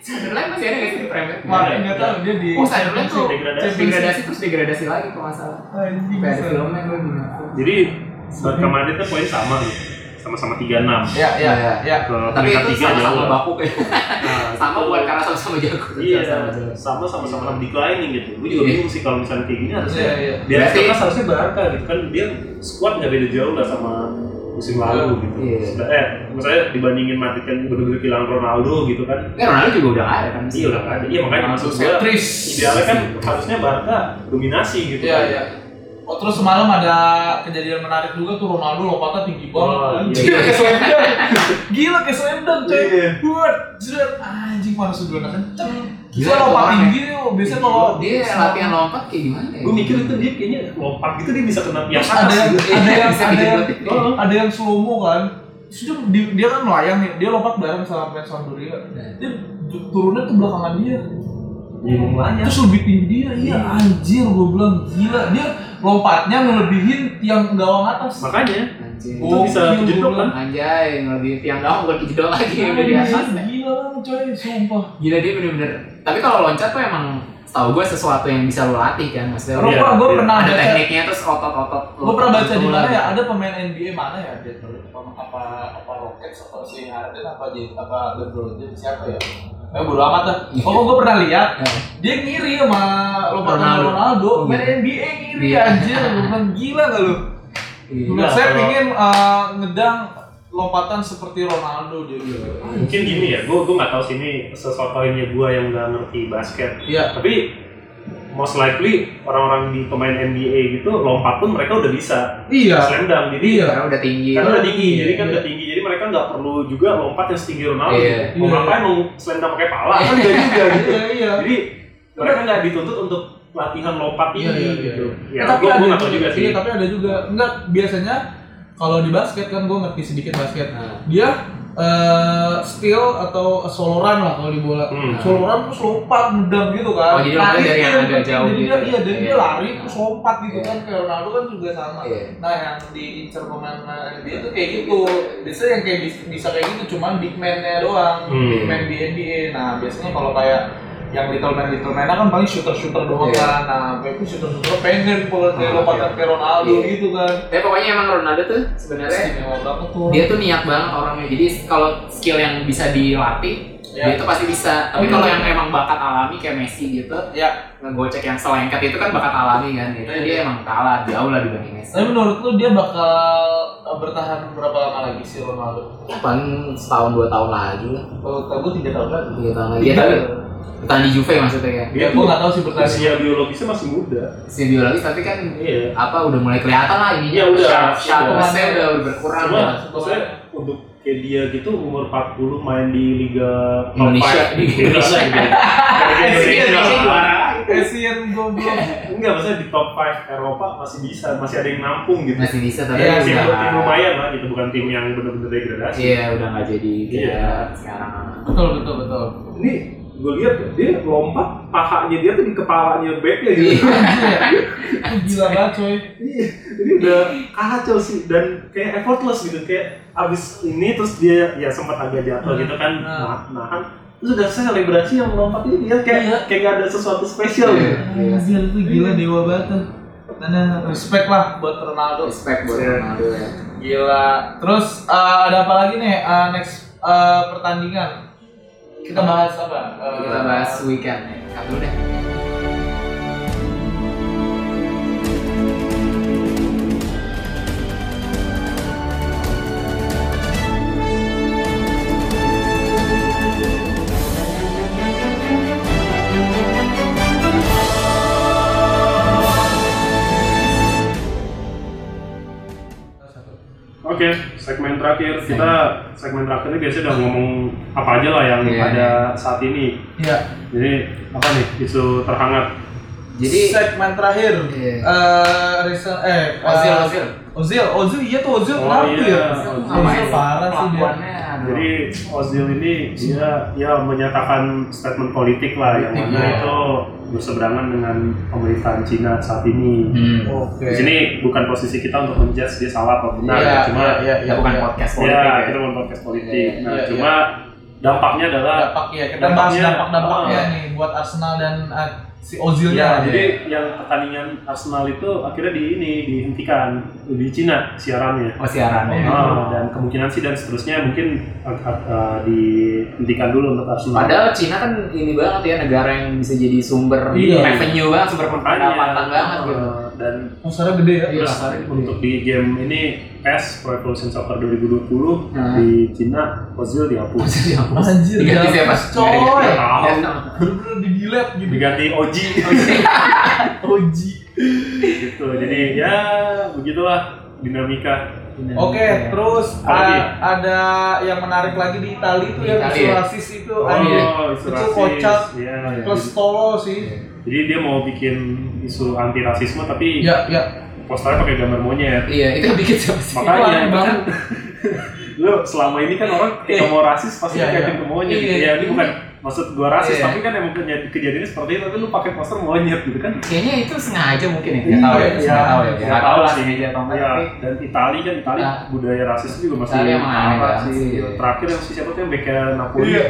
Sunderland masih ada nggak sih di Premier? Wah, Iya, nggak iya. tahu dia di. Oh, Sunderland tuh Degradasi. degradasi terus degradasi lagi kalau nggak salah. Anjing. Kayak filmnya gue. Jadi Barca Madrid tuh poin sama nih. Sama-sama 36. Ya ya Iya. ya. Ke Tapi peringkat itu tiga sama-sama baku kayak. Nah, Sama bukan karena sama-sama jago. Iya, sama sama sama sama declining gitu. Gue juga Iya. bingung sih kalau misalnya kayak gini harusnya Iya, iya. dia Berarti, harusnya Barca gitu kan dia squad nggak beda jauh lah sama musim lalu gitu. Iya. Sudah- Eh, maksudnya dibandingin Madrid kan bener-bener kehilangan Ronaldo gitu kan. Ya Ronaldo juga udah ada kan. Iya udah ada. Iya makanya maksud gue idealnya kan harusnya Barca dominasi gitu. Iya kan. iya. Oh terus semalam ada kejadian menarik juga tuh Ronaldo lompatnya tinggi banget. Oh, anjing iya. kayak slam dunk. Gila kayak slam dunk coy. Iya. Buat jerat anjing mana sudahnya kenceng. Gila, lompat tinggi nih. Biasanya kalau Dia latihan lompat kayak gimana ya? Gue mikir itu dia kayaknya lompat gitu dia bisa kena tiang Terus ada yang ada yang Bisa ada yang oh, ada yang slow mo kan. Terus dia, di- dia kan melayang nih, dia lompat bareng sama fans Sampdoria. Dia ju- turunnya ke belakangan dia. Iya nanya. Terus lebih tinggi dia, iya anjir gue bilang gila. Dia lompatnya ngelebihin tiang gawang atas. Makanya Anjing. itu bisa kejedok kan. Anjay, lebih tiang gawang bukan kejedok lagi udah di atas. Gila banget coy, sumpah. Gila dia bener-bener. Tapi kalau loncat tuh emang setahu gue sesuatu yang bisa lo latih kan maksudnya. Iya, gua, gua iya. pernah ada baca, tekniknya terus otot-otot. gua pernah baca di mana ya, ada pemain NBA mana ya dia apa apa apa Rockets atau si Harden apa jadi apa LeBron James siapa ya? Eh bodo amat dah. Oh gua pernah lihat Eh, dia ngiri sama lompatan Ronaldo. Ronaldo, Oh, main gitu. NBA ngiri Iya. anjir, bilang gila gak lu? iya. Saya kalau- pengen eh, ngedang lompatan seperti Ronaldo dia bilang. Mungkin gini ya, gue gue nggak tahu sih ini sesuatunya gue yang nggak ngerti basket. Iya. Tapi most likely orang-orang di pemain NBA gitu lompat pun mereka udah bisa Iya. slam dunk. Jadi Iya. Karena udah tinggi. karena udah tinggi, Iya, jadi kan iya. udah tinggi, mereka nggak perlu juga lompat yang setinggi Ronaldo. Iya. Mau Iya. ngapain mau slam dunk pakai pala kan nggak juga gitu. Iya iya. Jadi mereka nggak dituntut untuk latihan lompat Iya, tinggi iya, iya. gitu. Ya, Eh, tapi gue ada tahu juga sih. Iya, tapi ada juga. Enggak, biasanya kalau di basket kan gue ngerti sedikit basket. Nah, Dia eh skill atau soloran lah kalau di bola. Hmm. Soloran terus lompat ngedang gitu kan. Oh, jadi lompatnya dari yang dia- agak jauh gitu. Dia, iya, jadi dia Iya. lari terus lompat gitu Iya. kan. Kayak Ronaldo kan juga sama. Iya. Nah, yang diincar pemain NBA tuh kayak gitu. Biasanya yang kayak bis- bisa kayak gitu cuman big man-nya doang. Hmm. Big man di NBA. Nah, biasanya kalau kayak yang little man little man kan paling shooter shooter doang Iya. kan. Nah, itu shooter shooter pengen kalau kayak Ah, lompatan kayak Ronaldo Iya. gitu kan. Tapi pokoknya emang Ronaldo tuh sebenarnya tuh. dia tuh niat banget orangnya. Jadi kalau skill yang bisa dilatih, Ya. dia tuh pasti bisa. Tapi Hmm. kalau yang emang bakat alami kayak Messi gitu, Ya. ngegocek yang selengket itu kan bakat alami kan. Itu Iya. dia emang kalah jauh lah dibanding Messi. Tapi menurut lu dia bakal uh, bertahan berapa lama lagi si Ronaldo? Ya, paling setahun dua tahun lagi lah. Kalau tahu gue tiga tahun lagi. Tiga tahun lagi. Ya, tapi bertahan di Juve maksudnya Ya, gue tuh nggak tahu sih bertahan. usia biologisnya masih muda. Si biologis tapi kan Iya. apa udah mulai kelihatan lah ini Iya, udah. udah berkurang Cuma lah. maksudnya untuk kayak dia gitu umur 40 main di liga Indonesia. di Indonesia gitu. Kayak Indonesia. Kasian goblok. Enggak, maksudnya di top 5 Eropa masih bisa, masih ada yang nampung gitu. masih bisa tapi Iya, Tim, udah tim lumayan lah gitu, bukan tim yang benar-benar degradasi. iya udah nggak jadi kayak Iya. sekarang Betul betul betul. Ini gue lihat dia lompat pahanya dia tuh di kepalanya backnya gitu. Iya. Ya. Gila banget coy. Iya, ini udah kacau sih dan kayak effortless gitu kayak abis ini terus dia ya sempat agak jatuh Hmm. gitu kan nah, nahan terus udah selebrasi yang melompat ini ya kayak kayak gak ada sesuatu spesial Iya. gitu. Anjir itu gila dewa banget tuh. Nah, respect lah buat Ronaldo. Respect buat Iya. Ronaldo ya. Gila. Terus eh, ada apa lagi nih eh, next eh, pertandingan? Kita bahas apa? Eh, Kita bahas weekend nih. Satu deh. Oke, segmen terakhir kita segmen terakhir ini biasanya udah ngomong apa aja lah yang Iya. ada saat ini. Iya. Jadi apa nih isu terhangat? Jadi segmen terakhir. Iya. Eh, recent eh Ozil, eh, Ozil. Ozil, Ozil iya tuh Ozil Oh, kenapa iya. ya? Ozil Ozil parah sih dia. Jadi Ozil ini dia ya menyatakan statement politik lah yang mana iya. itu berseberangan dengan pemerintahan Cina saat ini. Hmm. Oke. Di sini bukan posisi kita untuk menjudge dia salah atau benar, Iya, ya. cuma iya, iya, Kita bukan iya. podcast ya, politik ya. kita bukan podcast politik. Iya, nah, iya, cuma dampaknya adalah dampaknya kita bahas Dampaknya, dampak-dampaknya ah. nih buat Arsenal dan eh, si Ozilnya. Ya, jadi yang pertandingan Arsenal itu akhirnya di ini dihentikan di Cina siarannya. Oh siarannya. Ah, dan kemungkinan sih dan seterusnya mungkin uh, uh, dihentikan dulu untuk Arsenal. Padahal Cina kan ini banget ya negara yang bisa jadi sumber Iya. revenue banget, sumber pendapatan banget uh, gitu. Dan Pasarnya gede ya. Iya. untuk di game ini PES Pro Evolution Soccer 2020 Hmm. di Cina Ozil dihapus. Maksudnya dihapus. Anjir, Diganti siapa? dihapus, coy. Bener-bener delete gitu. Diganti Oji Oji. gitu. Jadi ya begitulah dinamika. Oke, terus Apa lagi? a- ada yang menarik lagi di Itali itu yang Itali isu ya? rasis itu Oh, anjir. isu Itu kocak. Ya, Plus tolo sih. Jadi dia mau bikin isu anti rasisme tapi Ya, ya. posternya pakai gambar monyet. Iya, itu yang bikin siapa sih? Makanya banget. lu selama ini kan orang ketika mau rasis pasti Iya, kayak iya. ke monyet. Iya, Ya ini bukan maksud gua rasis Iya. tapi kan emang kejadian kejadiannya seperti itu tapi lu pakai poster monyet gitu kan. Kayaknya itu sengaja mungkin ya. Nggak tahu ya, Iya, nggak tahu ya. iya. Nggak tahu lah Sih. sengaja atau enggak. Iya, Tapi dan Itali kan Itali Nah. budaya rasis juga masih Itali emang aneh parah sih. Terakhir yang si siapa tuh yang beknya Napoli. Iya.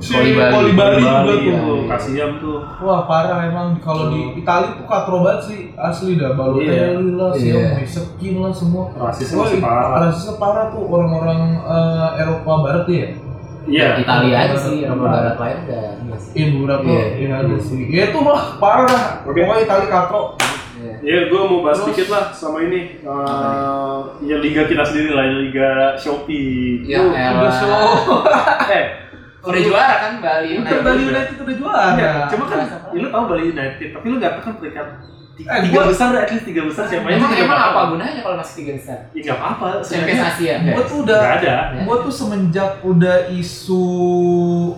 Si Kolibali. Kolibali juga Bali, tuh. tuh, kasihan tuh. Wah parah emang kalau di Itali tuh katro banget sih asli dah Balotelli lah, Iya. Siamo, Sekin lah semua. Rasisnya parah. rasisnya parah tuh orang-orang eh, Eropa Barat ya. Iya. Italia aja sih, Eropa Barat lain enggak. Iya beberapa Iya. ya ada sih. Ya itu mah parah. Oke. Pokoknya Itali katro. Iya. Ya, gue mau bahas Terus- sedikit lah sama ini. Eh, ya liga kita sendiri lah, liga Shopee. Ya elah. Udah show. eh, Udah juara kan Bali. Bukan Bali United udah juara. Iya, cuma kan ya, lu tahu Bali United, tapi lu nggak tahu kan peringkat tiga, Eh, tiga gua- besar, at least tiga besar siapa yang Emang emang apa tahu. gunanya kalau masih tiga besar? Ya nggak apa-apa. Champions sebenarnya Asia. Gua tuh udah nggak ada. Gua tuh semenjak udah isu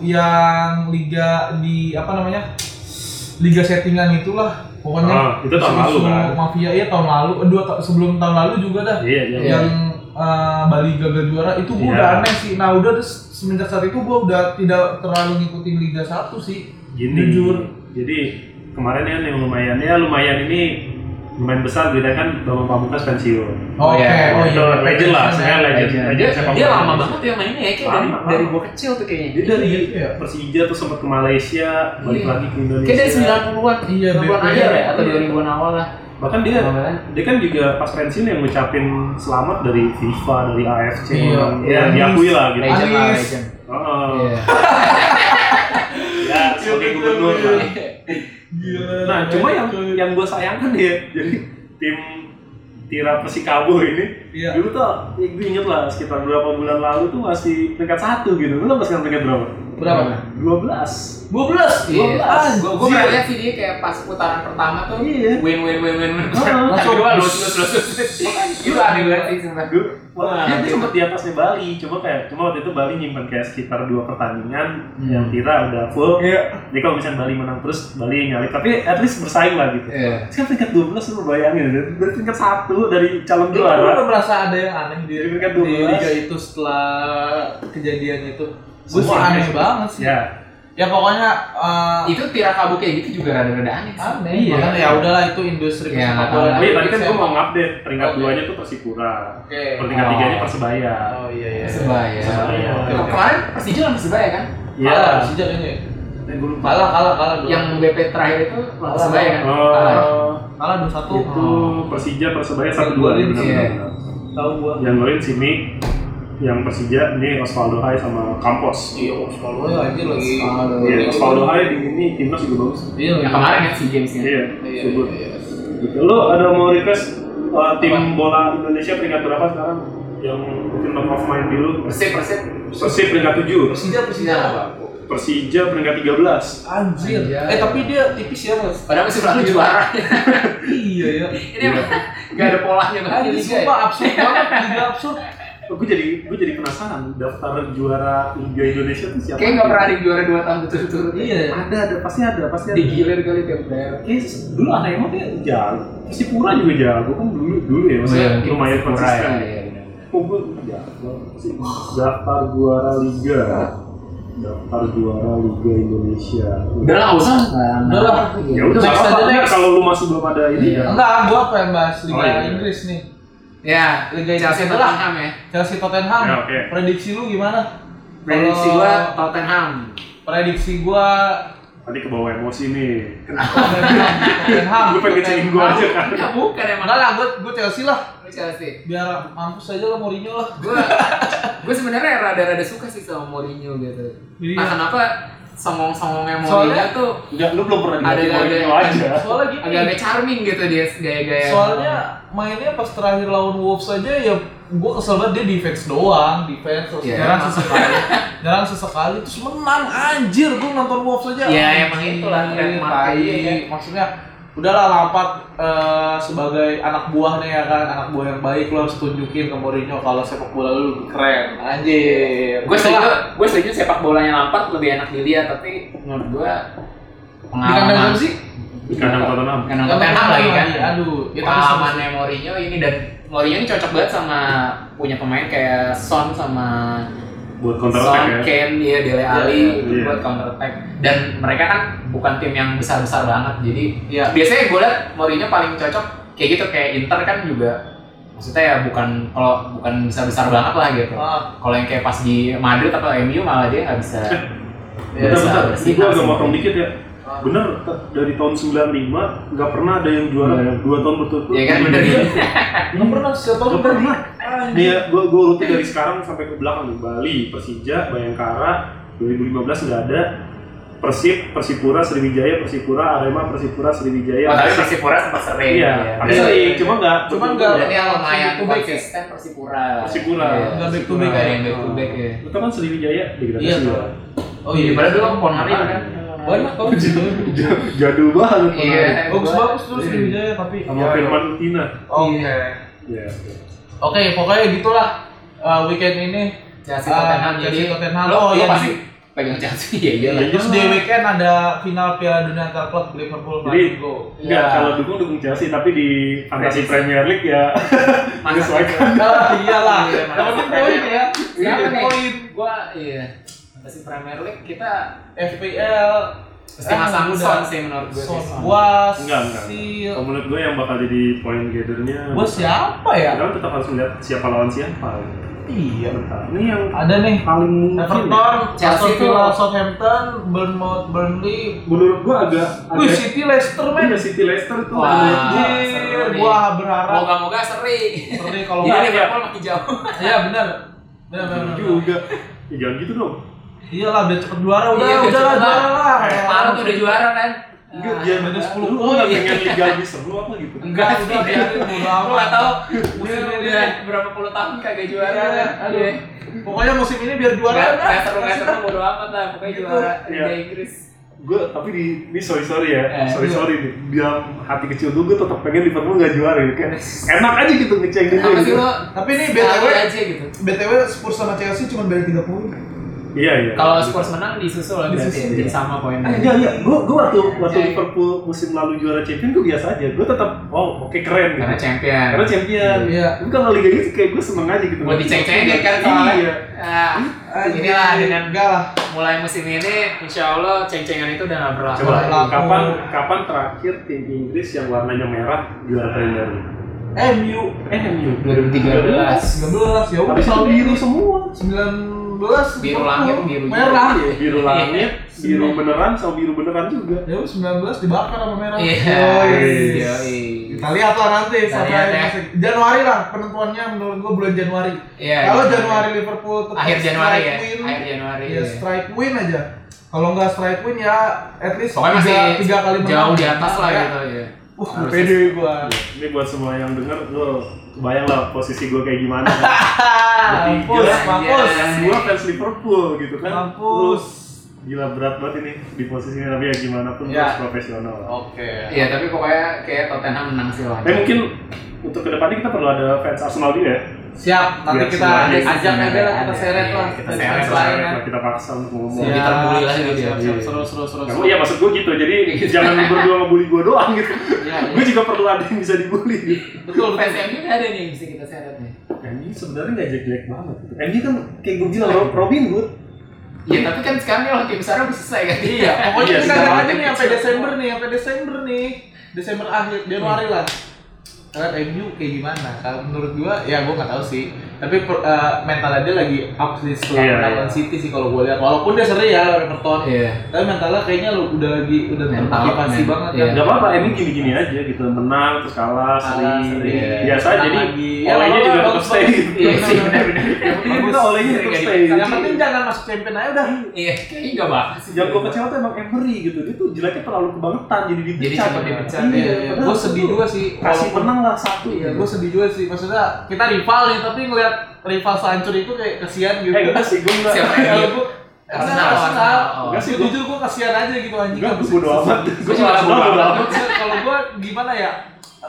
yang liga di apa namanya liga settingan itulah pokoknya Ah, itu tahun lalu kan? mafia iya tahun lalu dua ta- sebelum tahun lalu juga dah Iya, iya. Iya. yang eh, Bali gagal juara itu gua Iya. udah aneh sih nah udah semenjak saat itu gua udah tidak terlalu ngikutin liga satu sih Gini. Jujur. Jadi kemarin kan yang lumayan ya lumayan ini lumayan besar beda kan Bambang Pamungkas pensiun. oke iya. oh iya legend lah, Legend, sebenarnya ya. legend. Dia, legend dia, sepak dia bola lama banget ya mainnya ya, kayak Lama, dari, lama. dari gua kecil tuh kayaknya. Dia dari Iya. Persija tuh sempat ke Malaysia, balik Iya. lagi ke Indonesia. Kayak dari 90-an, Iya, 90-an BP. akhir ya, atau Iya. 2000-an awal lah. Bahkan dia kan? dia kan juga pas pensiun yang ngucapin selamat dari FIFA, dari AFC. Iya. Ya, Anis. diakui lah gitu. Legend lah, legend. Oh, Iya. ya sebagai gubernur lah. Gila, Nah, cuma yang yang gue sayangkan ya, jadi tim Tira Persikabo ini Iya. dulu tuh, ya gue inget lah sekitar beberapa bulan lalu tuh masih peringkat satu gitu. Lu sekarang peringkat berapa? Berapa 12 12 Iya. 12 Gua gua pernah lihat sih dia kayak pas putaran pertama tuh Iya. win win win win win. Ah, langsung- kedua lulus lulus lulus. Itu aneh banget sih sumpah. Gue, dia, gitu. sempat di atasnya Bali, cuma kayak cuma waktu itu Bali nyimpan kayak sekitar dua pertandingan Hmm. yang Tira udah full. Iya. Jadi kalau misalnya Bali menang terus, Bali nyalip. Tapi at least bersaing lah gitu. Iya. Sekarang peringkat 12 lu bayangin, dari, peringkat satu dari calon Lu juara. udah merasa ada yang aneh di, di 12. liga itu setelah kejadian itu? Gue sih aneh banget sih. Ya, Ya pokoknya uh, Itu tira kabut kayak gitu juga rada-rada aneh. sih. aneh. Iya. Makanya ya udahlah itu industri Iya, sepak bola. tahu. oh iya tadi kan gue mau ngupdate peringkat Oke. duanya tuh Persipura. Oke. Peringkat Oh. tiganya Persebaya. Oh iya iya. Persebaya. Persebaya. Ke- oke. Kemarin Persija lawan Persebaya kan? Iya. Kalah Persija kayaknya. ya? Gue lupa. Kalah, kalah, kalah. dua. Yang BP terakhir itu lawan Persebaya kan? Oh, Kalah. kalah 2-1. itu Persija Persebaya satu dua benar, iya. benar. Tahu gua. Yang golin sini, yang Persija ini Osvaldo Hai sama Campos. Iya, Osvaldo ya anjir lagi. Iya, Osvaldo Hai di ini timnas juga bagus. Iya, Yang kemarin kan si James ya. Iya, Iya, subur. iya, iya. Gitu. Lo ada mau request uh, tim bola Indonesia peringkat berapa sekarang? Yang mungkin top of mind dulu. Persib Persib. Persib peringkat 7, Persija, Persija. Persija peringkat 13. Anjir. Anjay. Eh tapi dia tipis ya, Mas. Padahal masih berarti juara. Iya ya. Ini emang gak ada polanya Anjir, liga ya. sumpah absurd banget, liga absurd. Oh, gue jadi gue jadi penasaran daftar juara Liga Indonesia tuh siapa? Kayaknya gak pernah ada juara 2 tahun berturut-turut. Iya. Ada, ada, pasti ada, pasti ada. Digilir kali tiap daerah. Kayak dulu anak emang dia jago. Si Pura juga jago kan dulu dulu ya, maksudnya mungkin lumayan Persipura konsisten. ya, iya. Oh, gue jago. Si daftar juara Liga. Daftar juara Liga Indonesia. Udah lah, nggak usah. Udah lah. Ya udah, Next nggak aja. Kalau lu masih belum ada ini Iya. ya. Enggak, gua pengen bahas Liga Oh, iya. Inggris nih. Ya, Liga Chelsea Inggris lah. Tottenham ya. Chelsea Tottenham. Ya, oke. Prediksi lu gimana? Prediksi gua Tottenham. Prediksi gua Tadi ke bawah emosi nih. Tottenham. Tottenham. Lu pengen ngecengin gua aja kan. Enggak bukan emang. Enggak lah, gua gua Chelsea lah. Chelsea. Biar mampus aja lah Mourinho lah. Gua gua sebenarnya rada-rada suka sih sama Mourinho gitu. Iya. Nah, kenapa songong-songongnya Mourinho Soalnya- tuh Enggak, lu belum pernah Ada- dilatih Mourinho ada- aja. Soalnya gini. agak-agak charming gitu dia gaya-gaya. Soalnya mainnya pas terakhir lawan Wolves aja ya gue kesel banget dia defense doang, defense terus Iya, nyerang emang. sesekali, nyerang sesekali terus menang anjir gue nonton Wolves aja. Ya, anjir, emang itulah trademark tai. dia ya. Maksudnya udahlah Lampard eh, sebagai anak buahnya ya kan, anak buah yang baik lo harus tunjukin ke Mourinho kalau sepak bola lu lebih keren. Anjir. gue setuju gue setuju sepak bolanya Lampard lebih enak dilihat tapi menurut gue Di kandang pengalaman sih? Di kandang Tottenham. kandang Tottenham lagi kan Aduh, ya tapi pengalamannya Mourinho ini dan Mourinho ini cocok banget sama punya pemain kayak Son sama Buat counter Son, attack ya. Kane, dia Dele Alli itu iya. buat counter attack dan mereka kan bukan tim yang besar-besar banget jadi Iya. biasanya gue liat Mourinho paling cocok kayak gitu kayak Inter kan juga maksudnya ya bukan kalau bukan besar-besar banget lah gitu Ah, kalau yang kayak pas di Madrid atau MU malah dia nggak bisa Iya, Bentar, bentar. Ini gue agak motong dikit ya. Bener, dari tahun 95 nggak pernah ada yang juara Iya. dua tahun berturut-turut. ya kan bener nggak pernah setiap tahun Nggak pernah. Anjir. Nih ya, gue gue urutin dari sekarang sampai ke belakang nih. Bali, Persija, Bayangkara, 2015 nggak ada. Persib, Persipura, Sriwijaya, Persipura, Arema, Persipura, Sriwijaya. oh, tapi Persipura sempat sering Iya, ya. tapi sering, cuma nggak. Cuman betul-betul. nggak- berarti yang lumayan ya? konsisten Persipura Persipura. Iya. Nggak back to back. yang back to back ya tau kan Sriwijaya degradasi Iya, ya? Oh iya padahal dulu Ponari kan Banyak tau Jadul banget. Iya. Bagus-bagus terus Sriwijaya tapi Sama ya, Firman Tina. Oke. Iya. Oke, pokoknya gitulah uh, weekend ini. Chelsea Ah, Tottenham jadi Tottenham. lo, Oh, lo iya, pasti pegang Chelsea ya iya lah Iya. Terus di weekend ada final Piala Dunia antar klub Liverpool Jadi, Flamengo. Enggak, Iya. kalau dukung dukung Chelsea, tapi di fantasi. Premier League ya menyesuaikan. Ah, iyalah. Iya, penting poin ya. Iya, nih. poin. gua iya Fantasy Premier League kita FPL masang udah. Son sih menurut gue Son. Buas. Enggak, enggak. Si Kalau menurut gue yang bakal jadi point gathernya Buas siapa ya? Kita kan tetap harus melihat siapa lawan siapa. Iya. Bentar. Ini yang Ada nih paling mungkin. Everton, Chelsea Villa, Southampton, Bournemouth, Burnley. Menurut gue agak Wih, City Leicester men. Iya, City Leicester tuh Wah. gue Anjir, seru nih. gua berharap moga-moga seri Seri kalau jadi nggak Liverpool makin jauh Iya benar. Benar benar. benar. juga. Ya jangan gitu dong. Iyalah biar cepet juara udah Iya, udah lah juara lah. Malu tuh udah juara kan Enggak, 10 Lu poin. nggak pengen liga lebih seru apa gitu? enggak Udah, udah bodo Lu amat. nggak tahu Musim dia ini. udah berapa puluh tahun kagak juara Iya, aduh. Iya. Pokoknya musim ini biar juara Nggak- dah. nggak seru nggak seru bodo amat lah pokoknya Gitu. juara Iya. Liga Inggris Gue tapi di ini sorry sorry ya, Eh, sorry iya. sorry nih. Dalam hati kecil gue, gue tetap pengen Liverpool gak juara gitu kan. Enak aja gitu sih gitu. lo Tapi ini BTW aja gitu BTW Spurs sama Chelsea cuma beda 3 poin. Iya iya. kalau Spurs menang disusul lah berarti Disusul, jadi iya. sama poinnya Eh, enggak, enggak. Gue gue waktu waktu Iya. Liverpool musim lalu juara champion gue biasa aja. Gue tetap oh oke keren gitu. karena champion Karena champion. Iya. Tapi kalau liga ini kayak gue seneng aja gitu. buat diceng-cengin kan soalnya Iya. Ah, inilah dengan enggak lah. mulai musim ini insya Allah ceng-cengan itu udah nggak berlaku Coba lagi. laku. kapan kapan terakhir tim Inggris yang warnanya merah juara Premier League? MU Eh MU. 2013 13 ya udah Tapi selalu biru semua. 19 19 Biru langit, biru merah. biru langit biru beneran sama biru beneran juga Ya 19 dibakar sama merah. Iya. Yoi. Kita lihat lah nanti sampai ya. Januari lah penentuannya menurut gua bulan Januari. Iya. Kalau iya. Januari Liverpool tetap akhir Januari ya. win, Akhir Januari. ya iya. strike win aja. Kalau nggak strike win ya at least Pokoknya masih tiga, tiga kali menang. jauh di atas lah Ya. gitu ya. Uh, pede gua. ini buat semua yang denger lo bayang lah posisi gue kayak gimana kan Mampus, mampus. anjay. gue fans Liverpool gitu kan Mampus. Gila berat banget ini di posisinya tapi ya gimana pun Ya. harus profesional lah. Oke. Iya, tapi pokoknya kayak Tottenham menang sih lawan. Eh mungkin untuk ke depannya kita perlu ada fans Arsenal juga ya. Siap, nanti Biar kita ajak ada, aja lah kita ada. seret Iya, lah. kita seret lah, ya. Kita, kita paksa untuk ngomong. Kita bully lah gitu. Iya. Seru, seru, seru, Ya, seru. iya maksud gue gitu, jadi jangan berdua ngebully gue doang gitu. Iya, iya. gue juga perlu ada yang bisa dibully. Betul, fans betul. MU ada nih yang bisa kita seret nih. MU sebenarnya nggak jelek-jelek banget. Gitu. MU kan kayak gue bilang Ro- Robin Hood. Iya, tapi kan sekarang nih tim besar udah selesai kan. Iya, pokoknya Iya, kita aja nih sampai. Desember nih, sampai Desember nih. Desember akhir, Januari lah. Karena MU kayak gimana? Kalau menurut gua, ya gua nggak tahu sih. Tapi per- eh, mentalnya dia lagi up sih setelah Iya, melawan iya. City sih kalau gua lihat. Walaupun dia seri ya Everton. Iya. Tapi mentalnya kayaknya lu udah lagi udah Mental termotivasi banget Iya. kan. Gak apa-apa, MU gini-gini aja gitu. Menang terus kalah, seri. Seri. Biasa Menang jadi lagi. Ya, olehnya juga tetap bagus, stay. bagus. gitu. Iya sih, penting kita olehnya tetap Nggak stay. Yang penting jangan masuk champion aja udah. Iya, kayaknya enggak bakal sih. Yang gue kecewa tuh emang Emery gitu, dia tuh jeleknya terlalu kebangetan jadi dipecat. Jadi cepet dipecat, Iya, Iya, iya. Gue sedih juga sih. Kasih walaupun- menang lah satu. Iya, gue sedih juga sih. Maksudnya kita rival nih, tapi ngeliat rival sehancur itu kayak kasihan gitu. Eh enggak sih, gue enggak. Siapa Ya, yang gue Arsenal, Arsenal. Enggak sih, Gue gua- jujur gue kasihan aja gitu anjing. Enggak, gue bodo amat. Gue juga bodo amat. Kalau gue gimana ya?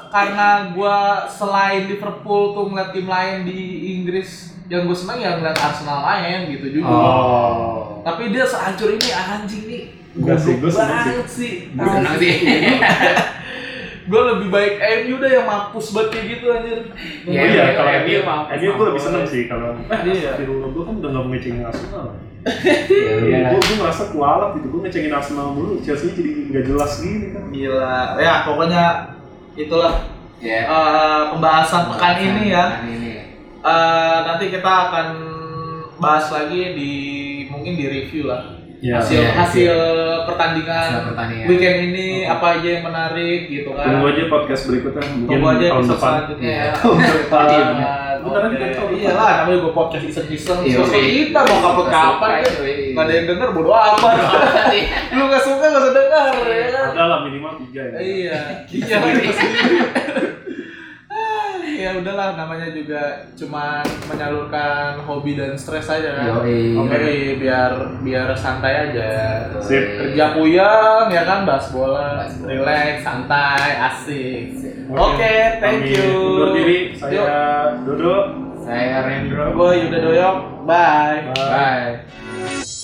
Karena gue selain Liverpool tuh ngeliat tim lain di Inggris yang gue seneng ya ngeliat Arsenal main gitu juga. Oh. Tapi dia sehancur ini anjing nih. Enggak sih, gua seneng sih. banget sih. Gue senang sih. gue lebih baik MU dah yang mampus banget kayak gitu anjir. Iya, iya, iya, kalau iya, MU, iya, maaf, MU gue lebih seneng sih kalau Iya. Astagfirullah, gue kan udah gak ngecengin Arsenal. Iya. Gue gue merasa kualat gitu, gue ngecengin Arsenal mulu, Chelsea jadi gak jelas gini kan. Gila. Ya pokoknya itulah Iya. eh, pembahasan pekan ini ya. Pekan ini. Eh, nanti kita akan bahas lagi di mungkin di review lah Ya, hasil iya, hasil Hasil pertandingan pertandingan. weekend ini apa aja yang menarik gitu kan. Tunggu aja podcast berikutnya, mungkin Tunggu aja tahun depan. selanjutnya ya. Iya. Tahun depan. Iya. Bentar lagi kan depan. Iyalah namanya gue podcast iseng-iseng. Iya, iya. kita mau kapan kapan kan. Iya. Gak ada yang denger bodo amat. Lu gak suka gak usah denger ya kan. Ada lah minimal tiga ya. Iya, iya. Ah, ya udahlah namanya juga cuma menyalurkan hobi dan stres aja kan. Oke, biar biar santai aja. Sip. Kerja puyeng ya kan, bahas bola, relax, santai, asik. Oke. Oke, thank you. Undur diri, saya Dodo. Saya Rendro. Gue Yuda Doyok, bye. Bye. Bye.